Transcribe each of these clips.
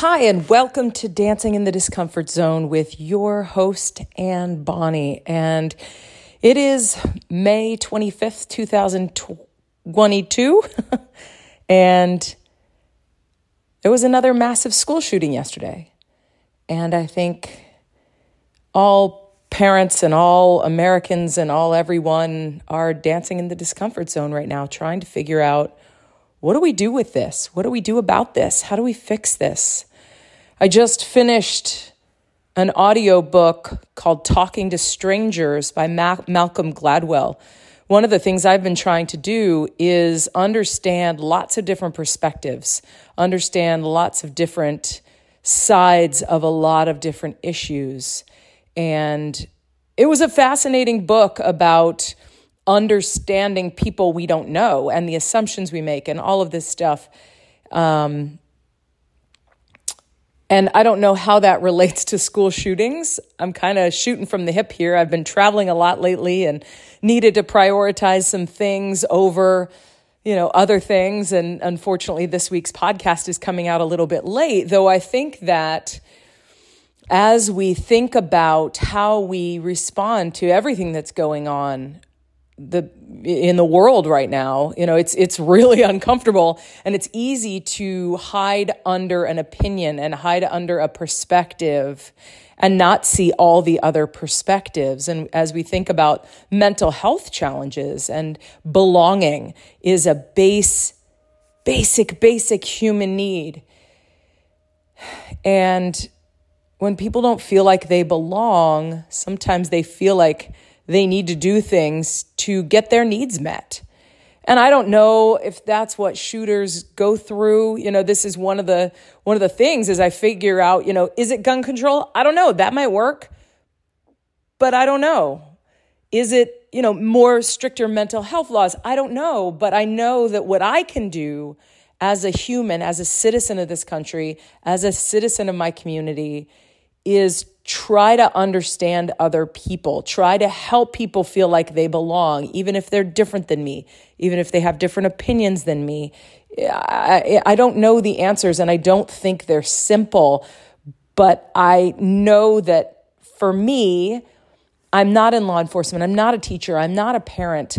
Hi, and welcome to Dancing in the Discomfort Zone with your host, Anne Bonnie. And it is May 25th, 2022. and there was another massive school shooting yesterday. And I think all parents and all Americans and all everyone are dancing in the discomfort zone right now, trying to figure out what do we do with this? What do we do about this? How do we fix this? I just finished an audio book called Talking to Strangers by Ma- Malcolm Gladwell. One of the things I've been trying to do is understand lots of different perspectives, understand lots of different sides of a lot of different issues. And it was a fascinating book about understanding people we don't know and the assumptions we make and all of this stuff. Um, and I don't know how that relates to school shootings. I'm kind of shooting from the hip here. I've been traveling a lot lately and needed to prioritize some things over, you know, other things. And unfortunately, this week's podcast is coming out a little bit late, though I think that as we think about how we respond to everything that's going on the in the world right now you know it's it's really uncomfortable and it's easy to hide under an opinion and hide under a perspective and not see all the other perspectives. And as we think about mental health challenges and belonging is a base basic basic human need. And when people don't feel like they belong sometimes they feel like they need to do things to get their needs met. And I don't know if that's what shooters go through. You know, this is one of the one of the things as I figure out, you know, is it gun control? I don't know. That might work. But I don't know. Is it, you know, more stricter mental health laws? I don't know, but I know that what I can do as a human, as a citizen of this country, as a citizen of my community is try to understand other people, try to help people feel like they belong, even if they're different than me, even if they have different opinions than me. I, I don't know the answers and I don't think they're simple, but I know that for me, I'm not in law enforcement, I'm not a teacher, I'm not a parent.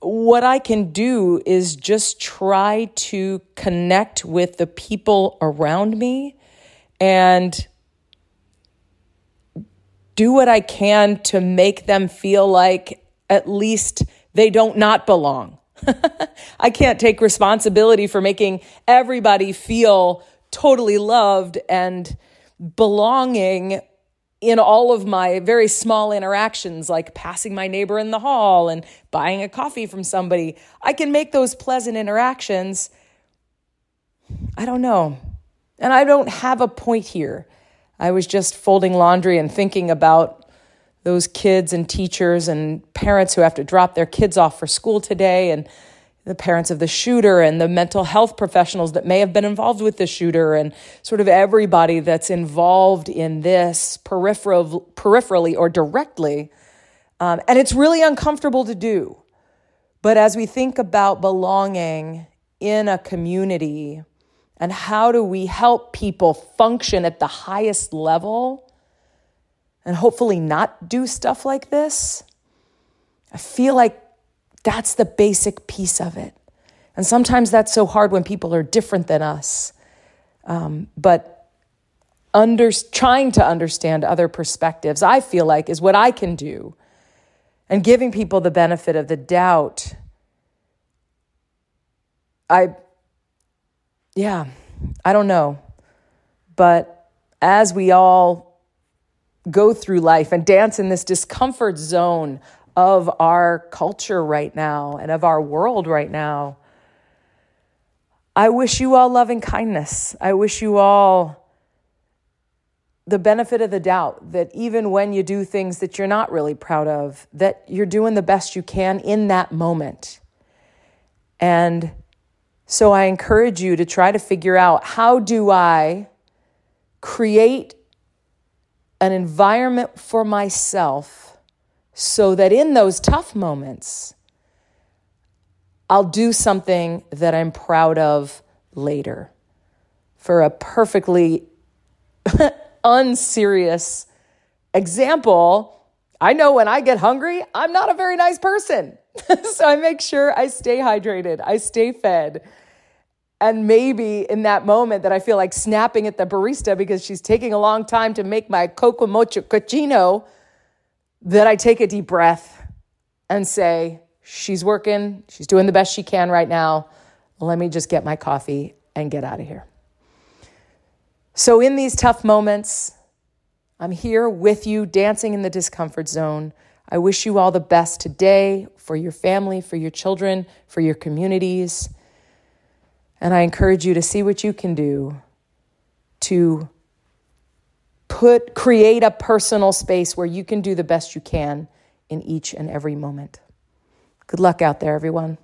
What I can do is just try to connect with the people around me and do what I can to make them feel like at least they don't not belong. I can't take responsibility for making everybody feel totally loved and belonging in all of my very small interactions, like passing my neighbor in the hall and buying a coffee from somebody. I can make those pleasant interactions. I don't know. And I don't have a point here. I was just folding laundry and thinking about those kids and teachers and parents who have to drop their kids off for school today and the parents of the shooter and the mental health professionals that may have been involved with the shooter and sort of everybody that's involved in this peripheral, peripherally or directly. Um, and it's really uncomfortable to do. But as we think about belonging in a community, and how do we help people function at the highest level and hopefully not do stuff like this? I feel like that's the basic piece of it. And sometimes that's so hard when people are different than us. Um, but under, trying to understand other perspectives, I feel like, is what I can do. And giving people the benefit of the doubt. I yeah, I don't know. But as we all go through life and dance in this discomfort zone of our culture right now and of our world right now, I wish you all loving kindness. I wish you all the benefit of the doubt that even when you do things that you're not really proud of, that you're doing the best you can in that moment. And so I encourage you to try to figure out how do I create an environment for myself so that in those tough moments, I'll do something that I'm proud of later. for a perfectly unserious example, I know when I get hungry, I'm not a very nice person. so I make sure I stay hydrated, I stay fed. And maybe in that moment that I feel like snapping at the barista because she's taking a long time to make my coco mocho cochino, that I take a deep breath and say, She's working, she's doing the best she can right now. Let me just get my coffee and get out of here. So, in these tough moments, I'm here with you, dancing in the discomfort zone. I wish you all the best today for your family, for your children, for your communities. And I encourage you to see what you can do to put create a personal space where you can do the best you can in each and every moment. Good luck out there, everyone.